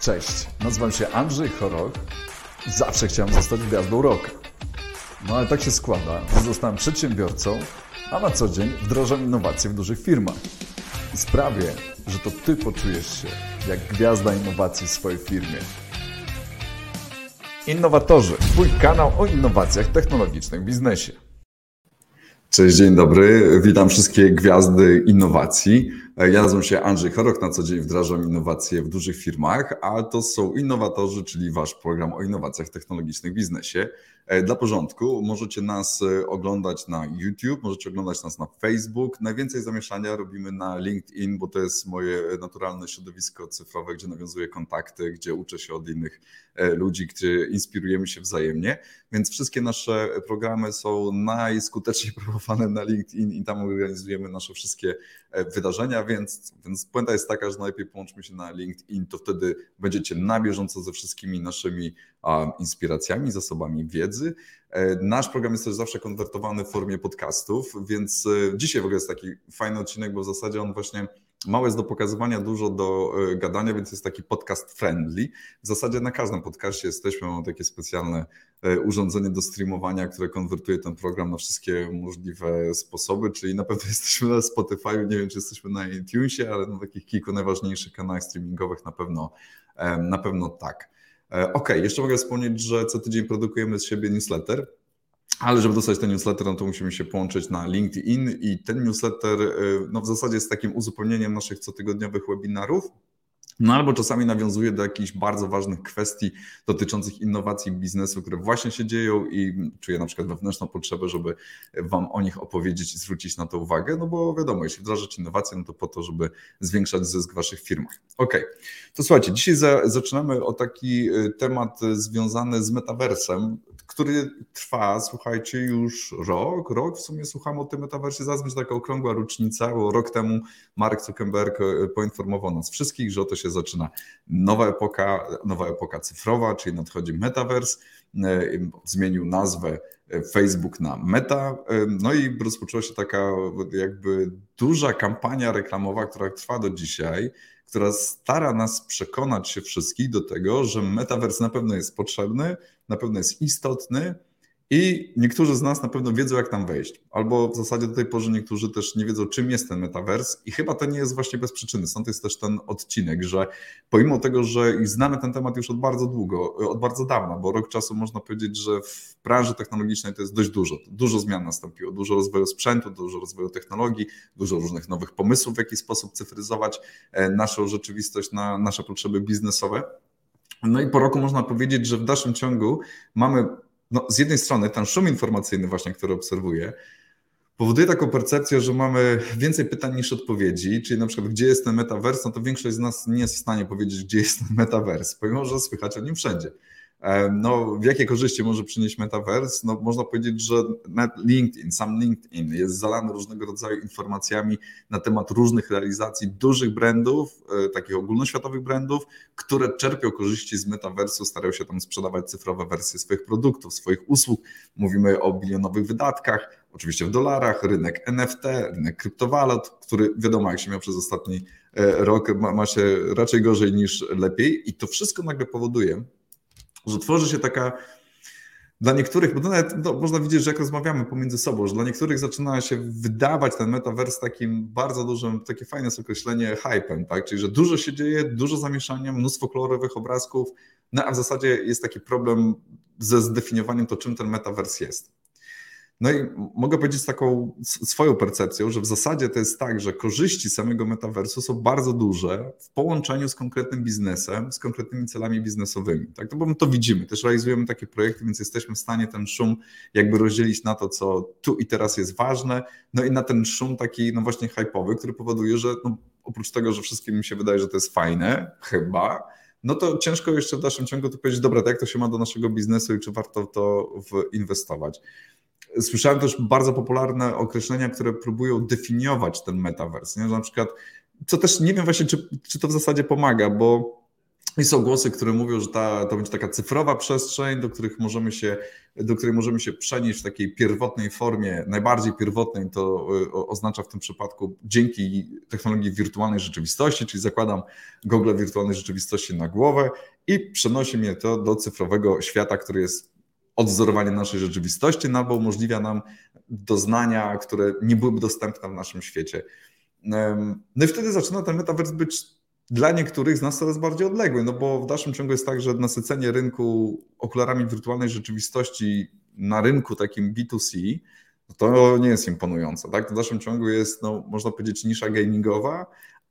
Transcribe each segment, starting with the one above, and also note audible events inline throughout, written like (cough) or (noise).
Cześć, nazywam się Andrzej Chorok i zawsze chciałem zostać gwiazdą roku. No ale tak się składa, że zostałem przedsiębiorcą, a na co dzień wdrażam innowacje w dużych firmach. I sprawię, że to Ty poczujesz się jak gwiazda innowacji w swojej firmie. Innowatorzy, Twój kanał o innowacjach technologicznych w biznesie. Cześć, dzień dobry. Witam wszystkie gwiazdy innowacji. Ja nazywam się Andrzej Chorok, na co dzień wdrażam innowacje w dużych firmach, a to są innowatorzy, czyli wasz program o innowacjach technologicznych w biznesie. E, dla porządku, możecie nas e, oglądać na YouTube, możecie oglądać nas na Facebook. Najwięcej zamieszania robimy na LinkedIn, bo to jest moje naturalne środowisko cyfrowe, gdzie nawiązuję kontakty, gdzie uczę się od innych e, ludzi, gdzie inspirujemy się wzajemnie. Więc wszystkie nasze programy są najskuteczniej (laughs) promowane na LinkedIn i tam organizujemy nasze wszystkie wydarzenia, więc, więc puenta jest taka, że najlepiej połączmy się na LinkedIn, to wtedy będziecie na bieżąco ze wszystkimi naszymi inspiracjami, zasobami wiedzy. E, nasz program jest też zawsze konwertowany w formie podcastów, więc e, dzisiaj w ogóle jest taki fajny odcinek, bo w zasadzie on właśnie mało jest do pokazywania, dużo do e, gadania, więc jest taki podcast friendly. W zasadzie na każdym podcastie jesteśmy, mamy takie specjalne urządzenie do streamowania, które konwertuje ten program na wszystkie możliwe sposoby, czyli na pewno (laughs) jesteśmy na Spotify, nie wiem czy jesteśmy na iTunesie, ale na takich kilku najważniejszych kanałach streamingowych na pewno, na pewno tak. E, ok, jeszcze mogę wspomnieć, że co tydzień produkujemy z siebie newsletter. Ale żeby dostać ten newsletter, no to musimy się połączyć na LinkedIn i ten newsletter e, no w zasadzie jest takim uzupełnieniem naszych cotygodniowych webinarów. No albo czasami nawiązuje do jakichś bardzo ważnych kwestii dotyczących innowacji biznesu, które właśnie się dzieją i czuję na przykład wewnętrzną potrzebę, żeby Wam o nich opowiedzieć i zwrócić na to uwagę, no bo wiadomo, jeśli wdrażać innowacje, no to po to, żeby zwiększać zysk w Waszych firmach. Ok, to słuchajcie, dzisiaj za, zaczynamy o taki y, temat związany z metaversem, który trwa, słuchajcie, już rok. Rok w sumie słucham o tym metaversie, będzie taka okrągła rocznica, bo rok temu Mark Zuckerberg e, poinformował nas wszystkich, że oto się zaczyna nowa epoka, nowa epoka cyfrowa, czyli nadchodzi metaverse. Zmienił nazwę e, Facebook na Meta. E, no i rozpoczęła się taka jakby duża kampania reklamowa, która trwa do dzisiaj która stara nas przekonać się wszystkich do tego, że metavers na pewno jest potrzebny, na pewno jest istotny i niektórzy z nas na pewno wiedzą, jak tam wejść. Albo w zasadzie do tej pory niektórzy też nie wiedzą, czym jest ten metavers, i chyba to nie jest właśnie bez przyczyny. Stąd jest też ten odcinek, że pomimo tego, że znamy ten temat już od bardzo długo, od bardzo dawna, bo rok czasu można powiedzieć, że w branży technologicznej to jest dość dużo. Dużo zmian nastąpiło, dużo rozwoju sprzętu, dużo rozwoju technologii, dużo różnych nowych pomysłów, w jaki sposób cyfryzować e, naszą rzeczywistość na nasze potrzeby biznesowe. No i po roku można powiedzieć, że w dalszym ciągu mamy no, z jednej strony ten szum informacyjny właśnie, który obserwuję, powoduje taką percepcję, że mamy więcej pytań niż odpowiedzi, czyli na przykład gdzie jest ten metavers, no to większość z nas nie jest w stanie powiedzieć, gdzie jest ten metavers, pomimo, że słychać o nim wszędzie. No, w jakie korzyści może przynieść Metaverse? No, można powiedzieć, że LinkedIn, sam LinkedIn jest zalany różnego rodzaju informacjami na temat różnych realizacji dużych brandów, e, takich ogólnoświatowych brandów, które czerpią korzyści z Metaversu, starają się tam sprzedawać cyfrowe wersje swoich produktów, swoich usług. Mówimy o bilionowych wydatkach, oczywiście w dolarach, rynek NFT, rynek kryptowalut, który wiadomo, jak się miał przez ostatni e, rok, ma się raczej gorzej niż lepiej i to wszystko nagle powoduje, że tworzy się taka dla niektórych, bo to nawet no, można widzieć, że jak rozmawiamy pomiędzy sobą, że dla niektórych zaczyna się wydawać ten metavers takim bardzo dużym, takie fajne jest określenie hypem, tak? Czyli, że dużo się dzieje, dużo zamieszania, mnóstwo kolorowych obrazków, no a w zasadzie jest taki problem ze zdefiniowaniem to, czym ten metavers jest. No i mogę powiedzieć taką swoją percepcją, że w zasadzie to jest tak, że korzyści samego metaversu są bardzo duże w połączeniu z konkretnym biznesem, z konkretnymi celami biznesowymi. Tak, to bo my to widzimy, też realizujemy takie projekty, więc jesteśmy w stanie ten szum jakby rozdzielić na to, co tu i teraz jest ważne, no i na ten szum taki, no właśnie hype'owy, który powoduje, że no, oprócz tego, że wszystkim mi się wydaje, że to jest fajne, chyba, no to ciężko jeszcze w dalszym ciągu to powiedzieć, dobra, to jak to się ma do naszego biznesu i czy warto to inwestować. Słyszałem też bardzo popularne określenia, które próbują definiować ten metavers. Nie? Że na przykład, co też nie wiem właśnie, czy, czy to w zasadzie pomaga, bo I są głosy, które mówią, że ta, to będzie taka cyfrowa przestrzeń, do, których możemy się, do której możemy się przenieść w takiej pierwotnej formie, najbardziej pierwotnej to y, oznacza w tym przypadku dzięki technologii wirtualnej rzeczywistości, czyli zakładam gogle wirtualnej rzeczywistości na głowę i przenosi mnie to do cyfrowego świata, który jest odzorowaniem naszej rzeczywistości, no albo umożliwia nam doznania, które nie byłyby dostępne w naszym świecie. No i wtedy zaczyna ten metavers być dla niektórych z nas coraz bardziej odległy, no bo w dalszym ciągu jest tak, że nasycenie rynku okularami wirtualnej rzeczywistości na rynku takim B2C, no to nie jest imponujące. Tak? W dalszym ciągu jest, no, można powiedzieć, nisza gamingowa,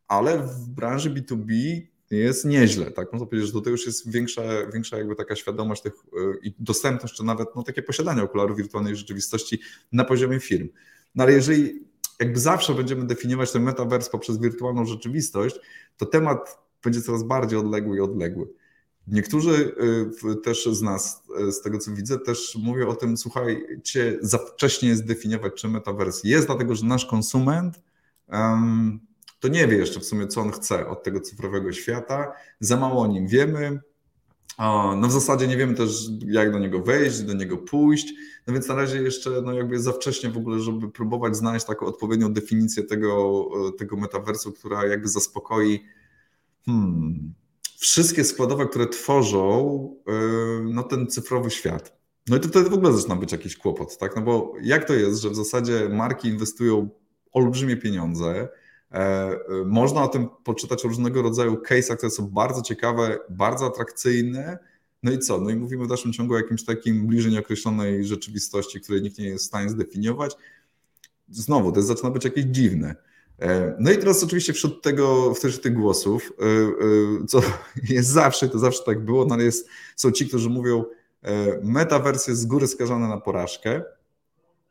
ale w branży B2B jest nieźle. Tak? Można powiedzieć, że tutaj już jest większa, większa jakby taka świadomość tych, y, i dostępność, czy nawet no, takie posiadanie okularów wirtualnej rzeczywistości na poziomie firm. No ale jeżeli jakby zawsze będziemy definiować ten metavers poprzez wirtualną rzeczywistość, to temat będzie coraz bardziej odległy i odległy. Niektórzy y, też z nas, y, z tego co widzę, też mówią o tym, słuchajcie, za wcześnie jest definiować, czy metavers jest, dlatego że nasz konsument um, to nie wie jeszcze w sumie, co on chce od tego cyfrowego świata. Za mało o nim wiemy. No w zasadzie nie wiemy też, jak do niego wejść, do niego pójść. No więc na razie jeszcze no jakby za wcześnie w ogóle, żeby próbować znaleźć taką odpowiednią definicję tego, tego metaversu, która jakby zaspokoi hmm, wszystkie składowe, które tworzą yy, no, ten cyfrowy świat. No i to wtedy w ogóle zaczyna być jakiś kłopot, tak? No bo jak to jest, że w zasadzie marki inwestują olbrzymie pieniądze, e, e, można o tym poczytać o różnego rodzaju case'ach, które są bardzo ciekawe, bardzo atrakcyjne, no i co? No i mówimy w dalszym ciągu o jakimś takim bliżej nieokreślonej rzeczywistości, której nikt nie jest w stanie zdefiniować. Znowu, to zaczyna być jakieś dziwne. E, no i teraz oczywiście wśród tego, wśród tych głosów, e, e, co (laughs) jest zawsze, to zawsze tak było, no ale jest, są ci, którzy mówią, metawersje z góry skażone na porażkę,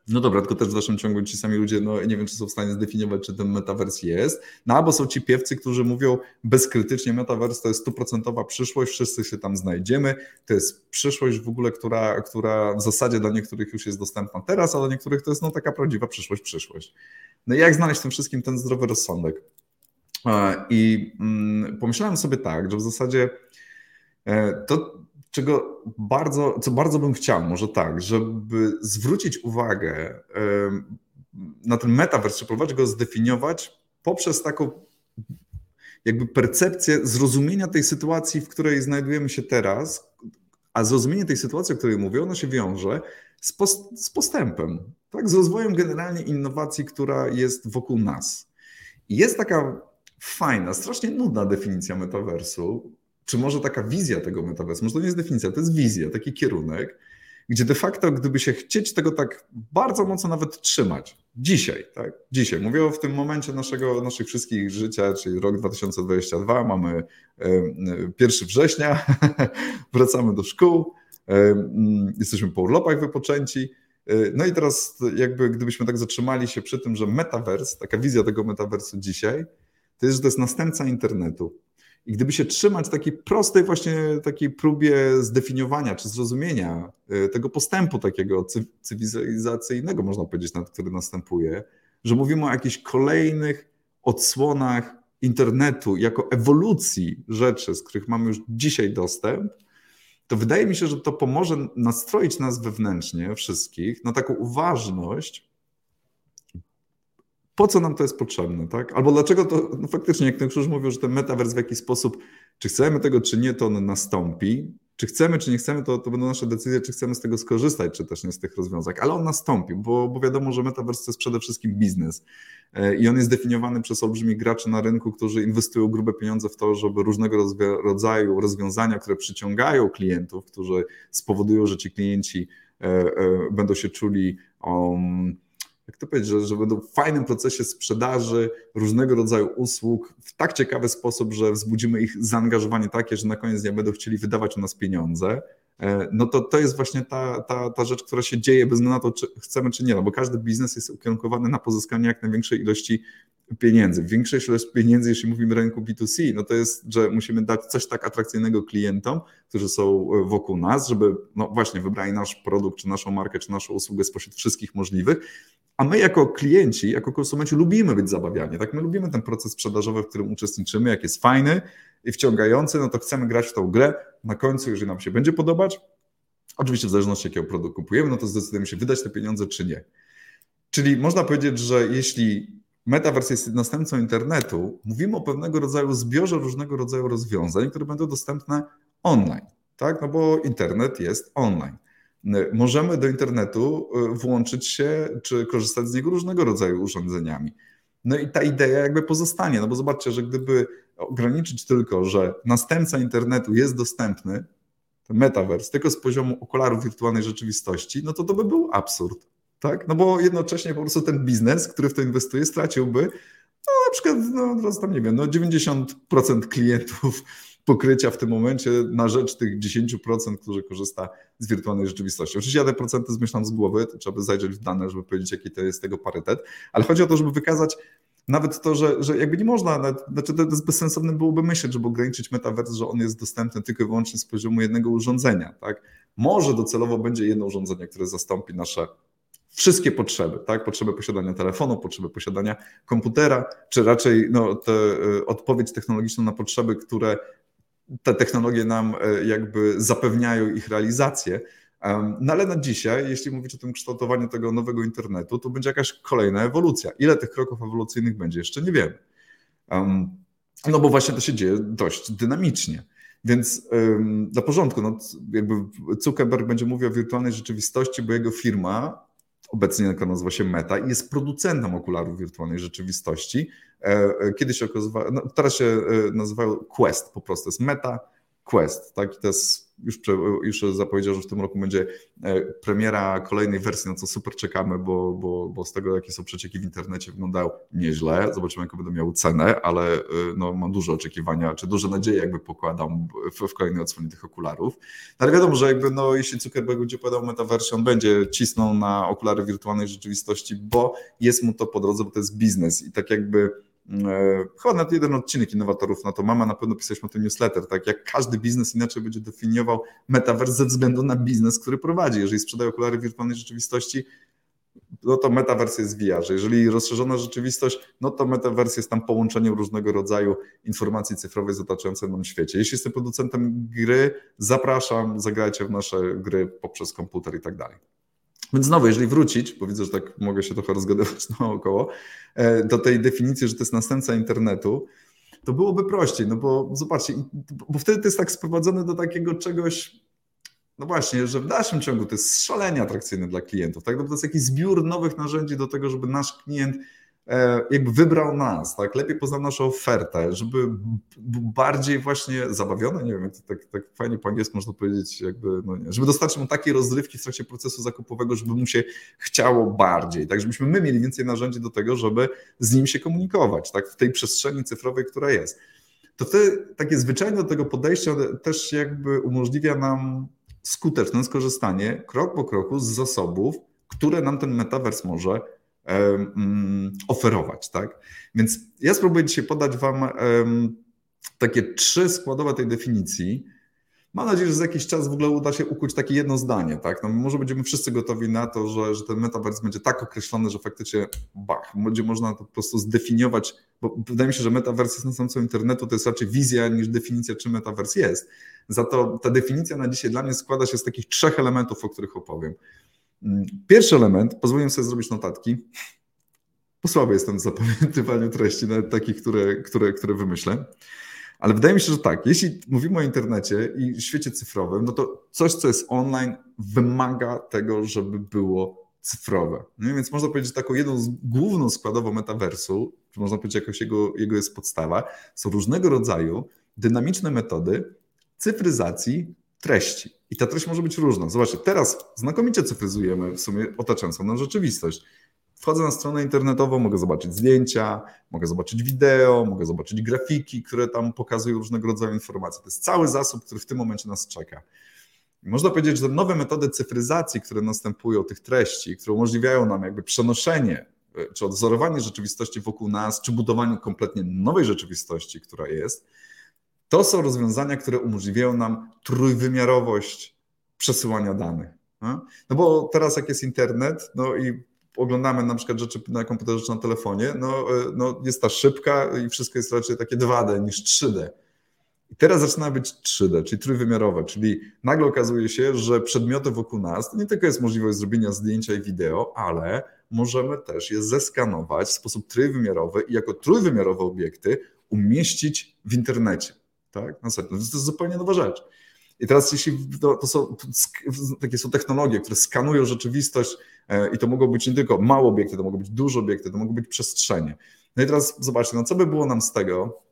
no dobra, tylko też w dalszym ciągu ci sami ludzie, no nie wiem, czy są w stanie zdefiniować, czy ten metavers jest. No albo są ci piewcy, którzy mówią bezkrytycznie, metavers to jest stuprocentowa przyszłość, wszyscy się tam znajdziemy. To jest przyszłość w ogóle, która, która w zasadzie dla niektórych już jest dostępna teraz, a dla niektórych to jest no taka prawdziwa przyszłość, przyszłość. No i jak znaleźć w tym wszystkim ten zdrowy rozsądek? I mm, pomyślałem sobie tak, że w zasadzie e, to czego bardzo, co bardzo bym chciał, może tak, żeby zwrócić uwagę na ten metavers, przeprowadzić go zdefiniować poprzez taką jakby percepcję zrozumienia tej sytuacji, w której znajdujemy się teraz, a zrozumienie tej sytuacji, o której mówię, ona się wiąże z, post, z postępem, tak? z rozwojem generalnie innowacji, która jest wokół nas. I jest taka fajna, strasznie nudna definicja metaversu, czy może taka wizja tego metaversu, może to nie jest definicja, to jest wizja, taki kierunek, gdzie de facto, gdyby się chcieć tego tak bardzo mocno nawet trzymać, dzisiaj, tak, dzisiaj, mówię o w tym momencie naszego, naszych wszystkich życia, czyli rok 2022, mamy 1 września, (laughs) wracamy do szkół, mm, jesteśmy po urlopach wypoczęci, e, no i teraz jakby gdybyśmy tak zatrzymali się przy tym, że metavers, taka wizja tego metaversu dzisiaj, to jest, że to jest następca internetu. I gdyby się trzymać takiej prostej właśnie takiej próbie zdefiniowania czy zrozumienia e, tego postępu takiego cywilizacyjnego, można powiedzieć, nad który następuje, że mówimy o jakichś kolejnych odsłonach internetu jako ewolucji rzeczy, z których mamy już dzisiaj dostęp, to wydaje mi się, że to pomoże nastroić nas wewnętrznie, wszystkich, na taką uważność po co nam to jest potrzebne, tak? Albo dlaczego to, no faktycznie, jak niektórzy mówią, że ten metavers w jakiś sposób, czy chcemy tego, czy nie, to on nastąpi, czy chcemy, czy nie chcemy, to, to będą nasze decyzje, czy chcemy z tego skorzystać, czy też nie z tych rozwiązań, ale on nastąpi, bo, bo wiadomo, że metavers to jest przede wszystkim biznes. E, i on jest definiowany przez olbrzymich graczy na rynku, którzy inwestują grube pieniądze w to, żeby różnego rodzaju rozwiązania, które przyciągają klientów, którzy spowodują, że ci klienci e, e, będą się czuli um, jak to powiedzieć, że, że będą w fajnym procesie sprzedaży różnego rodzaju usług w tak ciekawy sposób, że wzbudzimy ich zaangażowanie takie, że na koniec dnia będą chcieli wydawać u nas pieniądze, no to to jest właśnie ta, ta, ta rzecz, która się dzieje bez względu na to, czy chcemy, czy nie, no bo każdy biznes jest ukierunkowany na pozyskanie jak największej ilości pieniędzy. Większa ilość pieniędzy, jeśli mówimy rynku B2C, no to jest, że musimy dać coś tak atrakcyjnego klientom, którzy są wokół nas, żeby no właśnie wybrali nasz produkt, czy naszą markę, czy naszą usługę spośród wszystkich możliwych, A my jako klienci, jako konsumenci lubimy być zabawiani, tak? My lubimy ten proces sprzedażowy, w którym uczestniczymy, jak jest fajny i wciągający, no to chcemy grać w tą grę. Na końcu, jeżeli nam się będzie podobać, oczywiście w zależności jakiego produktu kupujemy, no to zdecydujemy się wydać te pieniądze czy nie. Czyli można powiedzieć, że jeśli Metaverse jest następcą internetu, mówimy o pewnego rodzaju zbiorze różnego rodzaju rozwiązań, które będą dostępne online, tak? No bo internet jest online. Możemy do internetu y, włączyć się czy korzystać z niego różnego rodzaju urządzeniami. No i ta idea jakby pozostanie, no bo zobaczcie, że gdyby ograniczyć tylko, że następca internetu jest dostępny, ten metaverse, tylko z poziomu okularów wirtualnej rzeczywistości, no to to by był absurd tak? No bo jednocześnie po prostu ten biznes, który w to inwestuje, straciłby no na przykład, no teraz tam nie wiem, no 90% klientów (laughs) pokrycia w tym momencie na rzecz tych 10%, którzy korzysta z wirtualnej rzeczywistości. Oczywiście ja te procenty zmyślam z głowy, to trzeba by zajrzeć w dane, żeby powiedzieć, jaki to jest tego parytet, ale chodzi o to, żeby wykazać nawet to, że, że jakby nie można, znaczy to jest bezsensowne byłoby myśleć, żeby ograniczyć metavers, że on jest dostępny tylko i wyłącznie z poziomu jednego urządzenia. Tak? Może docelowo będzie jedno urządzenie, które zastąpi nasze wszystkie potrzeby, tak? Potrzeby posiadania telefonu, potrzeby posiadania komputera, czy raczej no, te, y, odpowiedź technologiczną na potrzeby, które te technologie nam y, jakby zapewniają ich realizację. No ale na dzisiaj, jeśli mówić o tym kształtowaniu tego nowego internetu, to będzie jakaś kolejna ewolucja. Ile tych kroków ewolucyjnych będzie, jeszcze nie wiemy. No bo właśnie to się dzieje dość dynamicznie. Więc dla porządku, no, jakby Zuckerberg będzie mówił o wirtualnej rzeczywistości, bo jego firma obecnie nazywa się Meta i jest producentem okularów wirtualnej rzeczywistości. E, e, kiedyś się okazywało, no teraz się e, nazywają Quest po prostu, jest Meta Quest, tak? I to jest już, już zapowiedział, że w tym roku będzie e, premiera kolejnej wersji, na co super czekamy, bo, bo, bo z tego, jakie są przecieki w internecie, wyglądają nieźle. Zobaczymy, jaką będą miały cenę, ale e, no, mam duże oczekiwania, czy duże nadzieje jakby pokładam w, w kolejnej odsłonie tych okularów. No, ale wiadomo, że jakby no, jeśli Zuckerberg będzie podał metawersję, on będzie cisnął na okulary wirtualnej rzeczywistości, bo jest mu to po drodze, bo to jest biznes i tak jakby chyba nawet jeden odcinek innowatorów na to mama, na pewno pisaliśmy o tym newsletter, tak jak każdy biznes inaczej będzie definiował metaverse ze względu na biznes, który prowadzi. Jeżeli sprzedaje okulary wirtualnej rzeczywistości, no to metaverse jest VR. Jeżeli rozszerzona rzeczywistość, no to metaverse jest tam połączeniem różnego rodzaju informacji cyfrowej z otaczającym nam świecie. Jeśli jestem producentem gry, zapraszam, zagrajcie w nasze gry poprzez komputer i tak dalej. Więc znowu, jeżeli wrócić, bo widzę, że tak mogę się trochę rozgadywać (laughs) naokoło, e, do tej definicji, że to jest następca internetu, to byłoby prościej, no bo zobaczcie, bo wtedy to jest tak sprowadzone do takiego czegoś, no właśnie, że w dalszym ciągu to jest szalenie atrakcyjne dla klientów, tak? No to jest jakiś zbiór nowych narzędzi do tego, żeby nasz klient jakby wybrał nas, tak, lepiej poznał naszą ofertę, żeby bardziej właśnie zabawiony, nie wiem, tak, tak fajnie po angielsku można powiedzieć, jakby, no nie, żeby dostarczyć mu takiej rozrywki w trakcie procesu zakupowego, żeby mu się chciało bardziej, tak, żebyśmy my mieli więcej narzędzi do tego, żeby z nim się komunikować, tak, w tej przestrzeni cyfrowej, która jest. To wtedy takie zwyczajne do tego podejścia też jakby umożliwia nam skuteczne skorzystanie krok po kroku z zasobów, które nam ten metavers może oferować. Tak? Więc ja spróbuję dzisiaj podać Wam takie trzy składowe tej definicji. Mam nadzieję, że za jakiś czas w ogóle uda się ukuć takie jedno zdanie. Tak? No może będziemy wszyscy gotowi na to, że, że ten metaverse będzie tak określony, że faktycznie bach, będzie można to po prostu zdefiniować, bo wydaje mi się, że metaverse jest następcą internetu, to jest raczej wizja niż definicja, czym metaverse jest. Za to ta definicja na dzisiaj dla mnie składa się z takich trzech elementów, o których opowiem. Pierwszy element, pozwoliłem sobie zrobić notatki, bo słaby jestem w zapamiętywaniu treści, nawet takich, które, które, które wymyślę. Ale wydaje mi się, że tak, jeśli mówimy o internecie i świecie cyfrowym, no to coś, co jest online, wymaga tego, żeby było cyfrowe. No więc można powiedzieć, że taką jedną z główną składową metaversu, czy można powiedzieć, jakoś jego, jego jest podstawa, są różnego rodzaju dynamiczne metody cyfryzacji treści. I ta treść może być różna. Zobaczcie, teraz znakomicie cyfryzujemy w sumie otaczającą nam rzeczywistość. Wchodzę na stronę internetową, mogę zobaczyć zdjęcia, mogę zobaczyć wideo, mogę zobaczyć grafiki, które tam pokazują różnego rodzaju informacje. To jest cały zasób, który w tym momencie nas czeka. I można powiedzieć, że nowe metody cyfryzacji, które następują tych treści, które umożliwiają nam jakby przenoszenie e, czy odwzorowanie rzeczywistości wokół nas, czy budowanie kompletnie nowej rzeczywistości, która jest, to są rozwiązania, które umożliwiają nam trójwymiarowość przesyłania danych. No bo teraz jak jest internet, no i oglądamy na przykład rzeczy na komputerze czy na telefonie, no, no jest ta szybka i wszystko jest raczej takie 2D niż 3D. I teraz zaczyna być 3D, czyli trójwymiarowe, czyli nagle okazuje się, że przedmioty wokół nas to nie tylko jest możliwość zrobienia zdjęcia i wideo, ale możemy też je zeskanować w sposób trójwymiarowy i jako trójwymiarowe obiekty umieścić w internecie. Tak? Na serio. To jest zupełnie nowa rzecz. I teraz jeśli to, to, są takie są technologie, które skanują rzeczywistość e, i to mogą być nie tylko małe obiekty, to mogą być duże obiekty, to mogą być przestrzenie. No i teraz zobaczcie, no co by było nam z tego,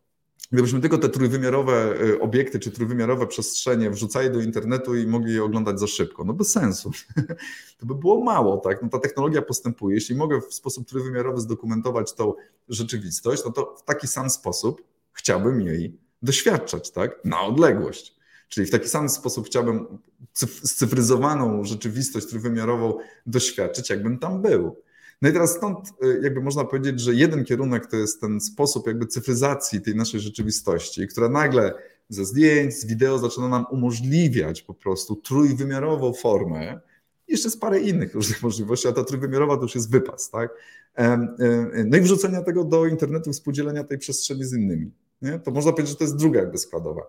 Gdybyśmy tylko te trójwymiarowe y, obiekty czy trójwymiarowe przestrzenie wrzucali do internetu i mogli je oglądać za szybko, no bez sensu. (laughs) To by było mało, tak? No ta technologia postępuje. Jeśli mogę w sposób trójwymiarowy zdokumentować tą rzeczywistość, no to w taki sam sposób chciałbym jej doświadczać, tak? Na odległość. Czyli w taki sam sposób chciałbym scyfryzowaną rzeczywistość trójwymiarową doświadczyć, jakbym tam był. No i teraz stąd y, jakby można powiedzieć, że jeden kierunek to jest ten sposób jakby cyfryzacji tej naszej rzeczywistości, która nagle ze zdjęć, z wideo zaczyna nam umożliwiać po prostu trójwymiarową formę. Jeszcze z parę innych różnych (laughs) możliwości, a ta trójwymiarowa to już jest wypas, tak? No i wrzucenia tego do internetu, współdzielenia tej przestrzeni z innymi. Nie? To można powiedzieć, że to jest druga jakby składowa.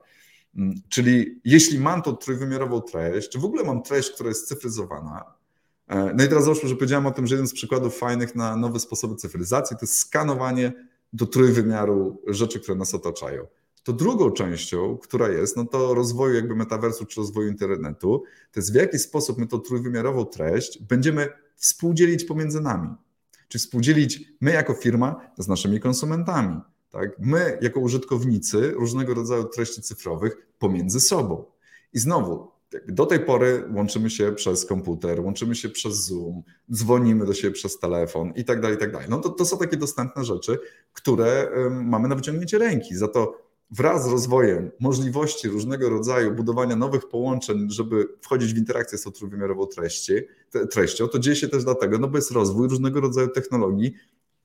Mm, czyli jeśli mam tą trójwymiarową treść, czy w ogóle mam treść, która jest cyfryzowana, E, no i teraz załóżmy, że powiedziałem o tym, że jeden z przykładów fajnych na nowe sposoby cyfryzacji to jest skanowanie do trójwymiaru rzeczy, które nas otaczają. To drugą częścią, która jest, no to rozwoju jakby metaversu czy rozwoju internetu, to jest w jaki sposób my tą trójwymiarową treść będziemy współdzielić pomiędzy nami. Czy współdzielić my jako firma z naszymi konsumentami. Tak? My jako użytkownicy różnego rodzaju treści cyfrowych pomiędzy sobą. I znowu, do tej pory łączymy się przez komputer, łączymy się przez Zoom, dzwonimy do siebie przez telefon i tak dalej, i tak dalej. No to, to są takie dostępne rzeczy, które mamy na wyciągnięcie ręki. Za to wraz z rozwojem możliwości różnego rodzaju budowania nowych połączeń, żeby wchodzić w interakcję z tą trójwymiarową treści, treścią, to dzieje się też dlatego, no bo jest rozwój różnego rodzaju technologii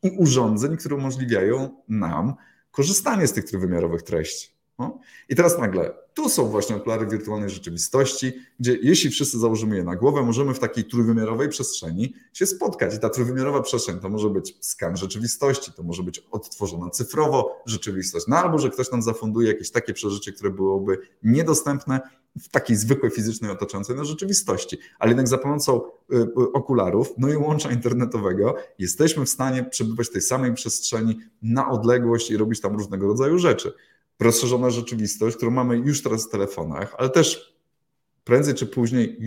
i urządzeń, które umożliwiają nam korzystanie z tych trójwymiarowych treści. No. I teraz nagle, tu są właśnie okulary wirtualnej rzeczywistości, gdzie jeśli wszyscy założymy je na głowę, możemy w takiej trójwymiarowej przestrzeni się spotkać. I ta trójwymiarowa przestrzeń to może być skan rzeczywistości, to może być odtworzona cyfrowo rzeczywistość, no albo że ktoś nam zafunduje jakieś takie przeżycie, które byłoby niedostępne w takiej zwykłej fizycznej otaczającej na rzeczywistości. Ale jednak za pomocą y, y, okularów, no i łącza internetowego jesteśmy w stanie przebywać w tej samej przestrzeni na odległość i robić tam różnego rodzaju rzeczy rozszerzona rzeczywistość, którą mamy już teraz w telefonach, ale też prędzej czy później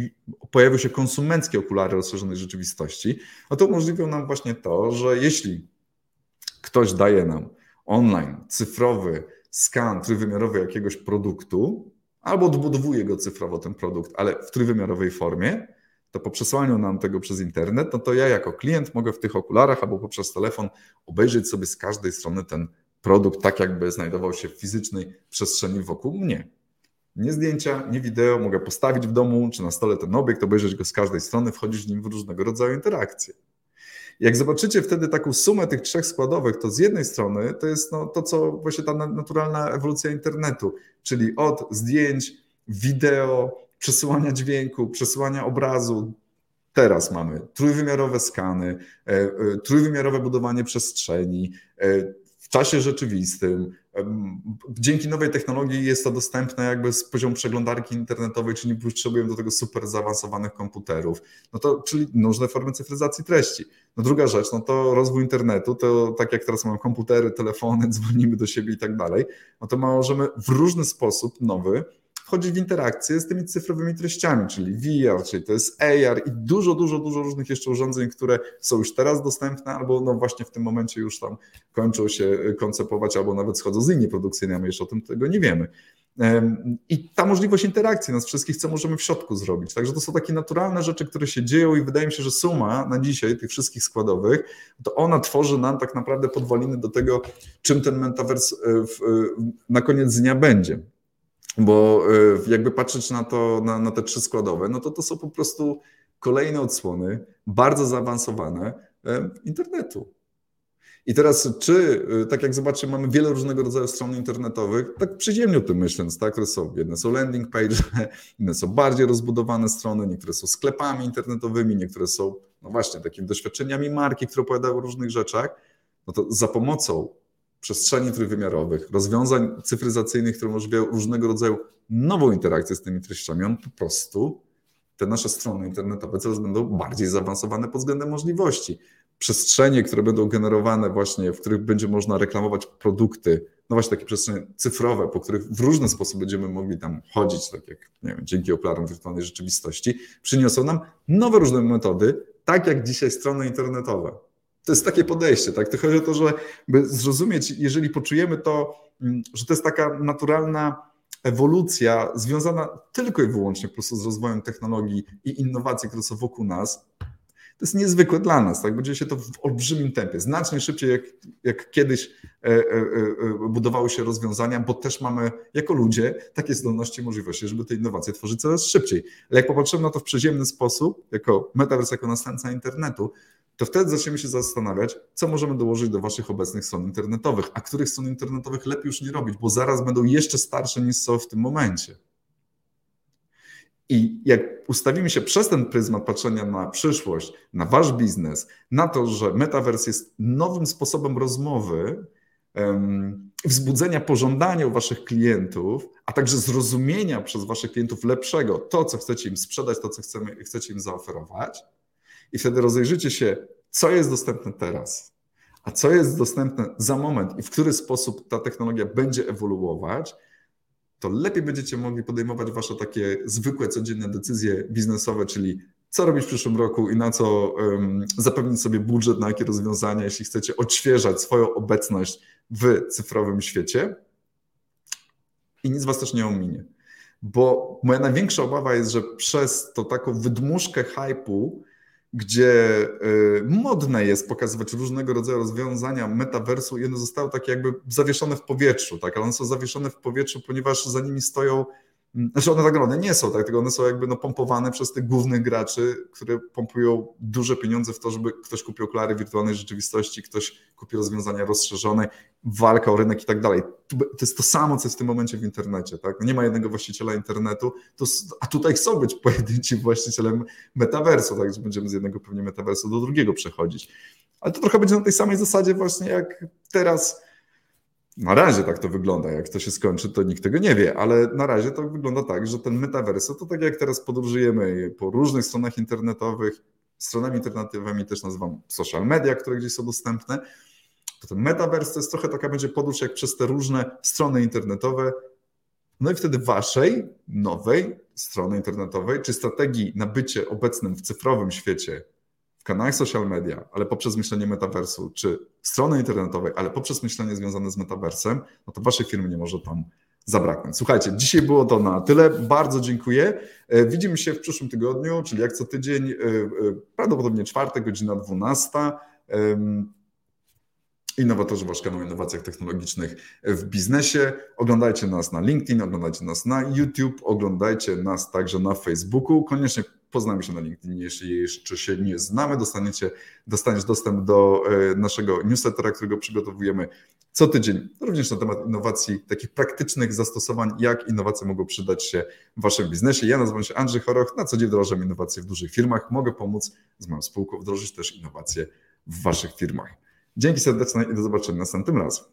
pojawią się konsumenckie okulary rozszerzonej rzeczywistości, no to umożliwią nam właśnie to, że jeśli ktoś daje nam online cyfrowy skan trójwymiarowy jakiegoś produktu, albo odbudowuje go cyfrowo ten produkt, ale w trójwymiarowej formie, to po przesłaniu nam tego przez internet, no to ja jako klient mogę w tych okularach albo poprzez telefon obejrzeć sobie z każdej strony ten produkt tak, jakby znajdował się w fizycznej przestrzeni wokół mnie. Nie zdjęcia, nie wideo, mogę postawić w domu czy na stole ten obiekt, obejrzeć go z każdej strony, wchodzić w nim w różnego rodzaju interakcje. Jak zobaczycie wtedy taką sumę tych trzech składowych, to z jednej strony to jest no, to, co właśnie ta naturalna ewolucja internetu, czyli od zdjęć, wideo, przesyłania dźwięku, przesyłania obrazu. Teraz mamy trójwymiarowe skany, e, e, trójwymiarowe budowanie przestrzeni, e, czasie rzeczywistym. Dzięki nowej technologii jest to dostępne jakby z poziomu przeglądarki internetowej, czyli nie potrzebujemy do tego super zaawansowanych komputerów. No to, czyli różne formy cyfryzacji treści. No druga rzecz, no to rozwój internetu, to tak jak teraz mamy komputery, telefony, (laughs) dzwonimy do siebie i tak dalej, no to możemy w różny sposób nowy wchodzić w interakcję z tymi cyfrowymi treściami, czyli VR, czyli to jest AR i dużo, dużo, dużo różnych jeszcze urządzeń, które są już teraz dostępne, albo no właśnie w tym momencie już tam kończą się koncepować, albo nawet schodzą z a my jeszcze o tym tego nie wiemy. I ta możliwość interakcji nas wszystkich, co możemy w środku zrobić. Także to są takie naturalne rzeczy, które się dzieją i wydaje mi się, że suma na dzisiaj tych wszystkich składowych, to ona tworzy nam tak naprawdę podwaliny do tego, czym ten metaverse e, na koniec dnia będzie. Bo e, jakby patrzeć na to, na, na te trzy składowe, no to to są po prostu kolejne odsłony, bardzo zaawansowane e, internetu. I teraz, czy, e, tak jak zobaczymy, mamy wiele różnego rodzaju stron internetowych, tak przyziemnie o tym myśląc, tak, które są, jedne są landing page, (laughs) inne są bardziej rozbudowane strony, niektóre są sklepami internetowymi, niektóre są no właśnie, takimi doświadczeniami marki, które opowiadają o różnych rzeczach, no to za pomocą przestrzeni trójwymiarowych, rozwiązań cyfryzacyjnych, które umożliwiają różnego rodzaju nową interakcję z tymi treściami, on po prostu te nasze strony internetowe coraz będą bardziej zaawansowane pod względem możliwości. Przestrzenie, które będą generowane właśnie, w których będzie można reklamować produkty, no właśnie takie przestrzenie cyfrowe, po których w różny sposób będziemy mogli tam chodzić, tak jak nie wiem, dzięki okularom wirtualnej rzeczywistości, przyniosą nam nowe różne metody, tak jak dzisiaj strony internetowe. To jest takie podejście, tak? To chodzi o to, żeby zrozumieć, jeżeli poczujemy to, mm, że to jest taka naturalna ewolucja związana tylko i wyłącznie po prostu z rozwojem technologii i innowacji, które są wokół nas, to jest niezwykłe dla nas, tak? Będzie się to w olbrzymim tempie, znacznie szybciej jak, jak kiedyś e, e, e, budowały się rozwiązania, bo też mamy jako ludzie takie zdolności i możliwości, żeby te innowacje tworzyć coraz szybciej. Ale jak popatrzymy na to w przyziemny sposób, jako metaverse, jako następca internetu, to wtedy zaczniemy się zastanawiać, co możemy dołożyć do Waszych obecnych stron internetowych, a których stron internetowych lepiej już nie robić, bo zaraz będą jeszcze starsze niż są w tym momencie. I jak ustawimy się przez ten pryzmat patrzenia na przyszłość, na Wasz biznes, na to, że metaverse jest nowym sposobem rozmowy, wzbudzenia pożądania u Waszych klientów, a także zrozumienia przez Waszych klientów lepszego to, co chcecie im sprzedać, to, co chcemy, chcecie im zaoferować, i wtedy rozejrzycie się, co jest dostępne teraz, a co jest dostępne za moment i w który sposób ta technologia będzie ewoluować, to lepiej będziecie mogli podejmować wasze takie zwykłe, codzienne decyzje biznesowe, czyli co robić w przyszłym roku i na co um, zapewnić sobie budżet, na jakie rozwiązania, jeśli chcecie odświeżać swoją obecność w cyfrowym świecie. I nic was też nie ominie. Bo moja największa obawa jest, że przez to taką wydmuszkę hypu gdzie y, modne jest pokazywać różnego rodzaju rozwiązania metaversu i one zostały takie jakby zawieszone w powietrzu, tak? ale one są zawieszone w powietrzu, ponieważ za nimi stoją znaczy one tak naprawdę nie są, tak, tylko one są jakby no, pompowane przez tych głównych graczy, które pompują duże pieniądze w to, żeby ktoś kupił okulary wirtualnej rzeczywistości, ktoś kupił rozwiązania rozszerzone, walka o rynek i tak dalej. To jest to samo, co jest w tym momencie w internecie. Tak? No nie ma jednego właściciela internetu, to, a tutaj chcą być (laughs) pojedynci właścicielem metaversu, tak, że będziemy z jednego pewnie metaversu do drugiego przechodzić. Ale to trochę będzie na tej samej zasadzie właśnie jak teraz na razie tak to wygląda. Jak to się skończy, to nikt tego nie wie, ale na razie to wygląda tak, że ten metaverso to tak jak teraz podróżujemy po różnych stronach internetowych, stronami internetowymi też nazywam social media, które gdzieś są dostępne, to ten metaverse to jest trochę taka będzie podróż jak przez te różne strony internetowe. No i wtedy waszej nowej strony internetowej, czy strategii na bycie obecnym w cyfrowym świecie kanałach social media, ale poprzez myślenie metaversu, czy strony internetowej, ale poprzez myślenie związane z metaversem, no to waszej firmy nie może tam zabraknąć. Słuchajcie, dzisiaj było to na tyle. Bardzo dziękuję. E, widzimy się w przyszłym tygodniu, czyli jak co tydzień, e, e, prawdopodobnie czwartek, godzina 12. Innowatorzy Wasz kanał o innowacjach technologicznych w biznesie. Oglądajcie nas na LinkedIn, oglądajcie nas na YouTube, oglądajcie nas także na Facebooku. Koniecznie poznamy się na LinkedIn, jeśli jeszcze się nie znamy, dostaniecie, dostaniesz dostęp do e, naszego newslettera, którego przygotowujemy co tydzień, również na temat innowacji, takich praktycznych zastosowań, jak innowacje mogą przydać się w Waszym biznesie. Ja nazywam się Andrzej Choroch, na co dzień wdrażam innowacje w dużych firmach. Mogę pomóc z moją spółką wdrożyć też innowacje w Waszych firmach. Dzięki serdeczne i do zobaczenia następnym razem.